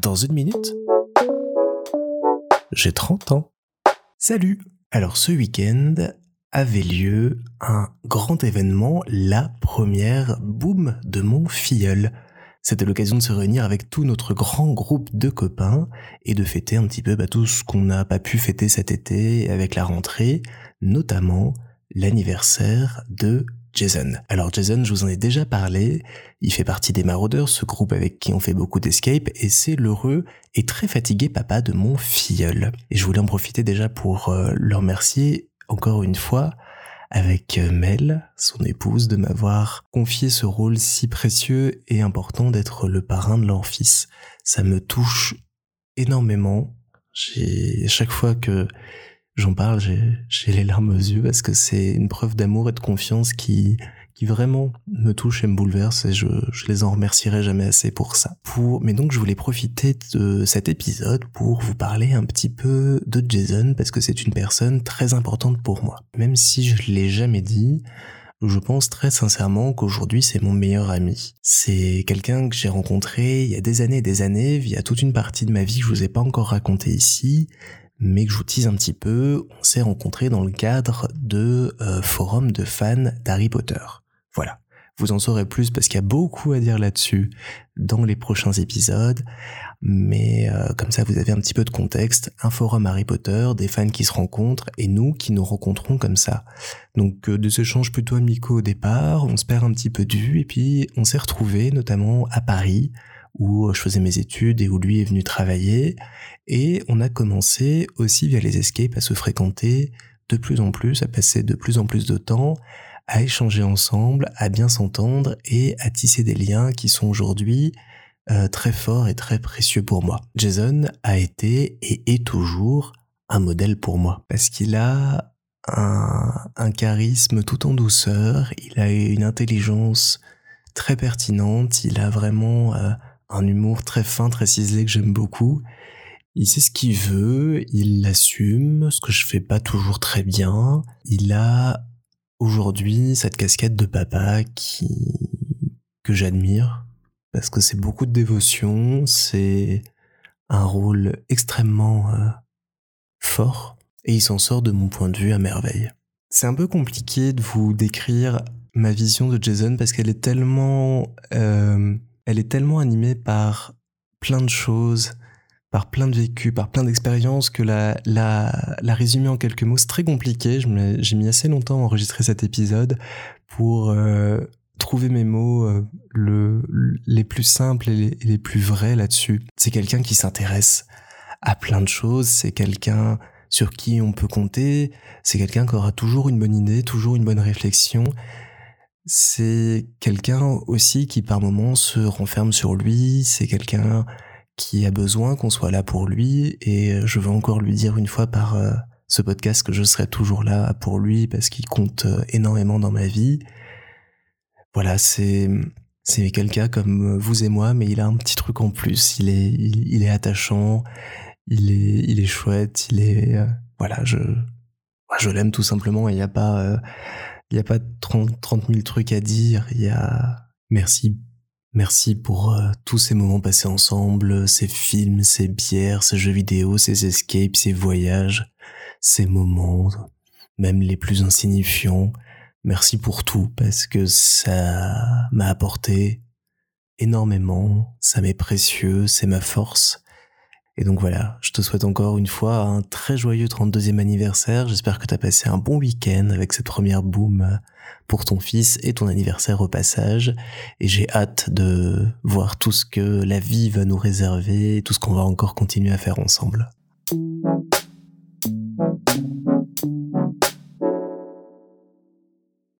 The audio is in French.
Dans une minute, j'ai 30 ans. Salut Alors ce week-end avait lieu un grand événement, la première boom de mon filleul. C'était l'occasion de se réunir avec tout notre grand groupe de copains et de fêter un petit peu bah, tout ce qu'on n'a pas pu fêter cet été avec la rentrée, notamment l'anniversaire de Jason. Alors Jason, je vous en ai déjà parlé, il fait partie des Marauders, ce groupe avec qui on fait beaucoup d'escape, et c'est l'heureux et très fatigué papa de mon filleul. Et je voulais en profiter déjà pour euh, le remercier encore une fois avec euh, Mel, son épouse, de m'avoir confié ce rôle si précieux et important d'être le parrain de leur fils. Ça me touche énormément. J'ai chaque fois que j'en parle, j'ai les larmes aux yeux parce que c'est une preuve d'amour et de confiance qui, qui vraiment me touche et me bouleverse et je, je les en remercierai jamais assez pour ça. Pour, mais donc je voulais profiter de cet épisode pour vous parler un petit peu de Jason parce que c'est une personne très importante pour moi. Même si je l'ai jamais dit, je pense très sincèrement qu'aujourd'hui c'est mon meilleur ami. C'est quelqu'un que j'ai rencontré il y a des années et des années via toute une partie de ma vie que je vous ai pas encore raconté ici, mais que je vous tease un petit peu, on s'est rencontrés dans le cadre de euh, forums de fans d'Harry Potter. Voilà. Vous en saurez plus parce qu'il y a beaucoup à dire là-dessus dans les prochains épisodes. Mais euh, comme ça, vous avez un petit peu de contexte. Un forum Harry Potter, des fans qui se rencontrent et nous qui nous rencontrons comme ça. Donc euh, des échanges plutôt amicaux au départ, on se perd un petit peu de vue et puis on s'est retrouvés notamment à Paris où je faisais mes études et où lui est venu travailler. Et on a commencé aussi via les escapes à se fréquenter de plus en plus, à passer de plus en plus de temps, à échanger ensemble, à bien s'entendre et à tisser des liens qui sont aujourd'hui euh, très forts et très précieux pour moi. Jason a été et est toujours un modèle pour moi parce qu'il a un, un, charisme tout en douceur, il a une intelligence très pertinente, il a vraiment euh, un humour très fin, très ciselé que j'aime beaucoup. Il sait ce qu'il veut, il l'assume, ce que je fais pas toujours très bien. Il a aujourd'hui cette casquette de papa qui que j'admire parce que c'est beaucoup de dévotion, c'est un rôle extrêmement euh, fort et il s'en sort de mon point de vue à merveille. C'est un peu compliqué de vous décrire ma vision de Jason parce qu'elle est tellement euh, elle est tellement animée par plein de choses, par plein de vécus, par plein d'expériences que la, la, la résumer en quelques mots, c'est très compliqué. J'ai mis assez longtemps à enregistrer cet épisode pour euh, trouver mes mots euh, le, les plus simples et les plus vrais là-dessus. C'est quelqu'un qui s'intéresse à plein de choses, c'est quelqu'un sur qui on peut compter, c'est quelqu'un qui aura toujours une bonne idée, toujours une bonne réflexion, c'est quelqu'un aussi qui par moments se renferme sur lui, c'est quelqu'un qui a besoin qu'on soit là pour lui. Et je veux encore lui dire une fois par euh, ce podcast que je serai toujours là pour lui parce qu'il compte euh, énormément dans ma vie. Voilà, c'est c'est quelqu'un comme vous et moi mais il a un petit truc en plus, il est il, est attachant, il est il est chouette, il est euh, voilà, je je l'aime tout simplement, il n'y a pas il n'y a pas 30, 30 000 trucs à dire. Il y a merci. Merci pour euh, tous ces moments passés ensemble, ces films, ces bières, ces jeux vidéo, ces escapes, ces voyages, ces moments, même les plus insignifiants. Merci pour tout parce que ça m'a apporté énormément, ça m'est précieux, c'est ma force et donc voilà, je te souhaite encore une fois un très joyeux 32e anniversaire. J'espère que tu as passé un bon week-end avec cette première boom pour ton fils et ton anniversaire au passage. Et j'ai hâte de voir tout ce que la vie va nous réserver, tout ce qu'on va encore continuer à faire ensemble.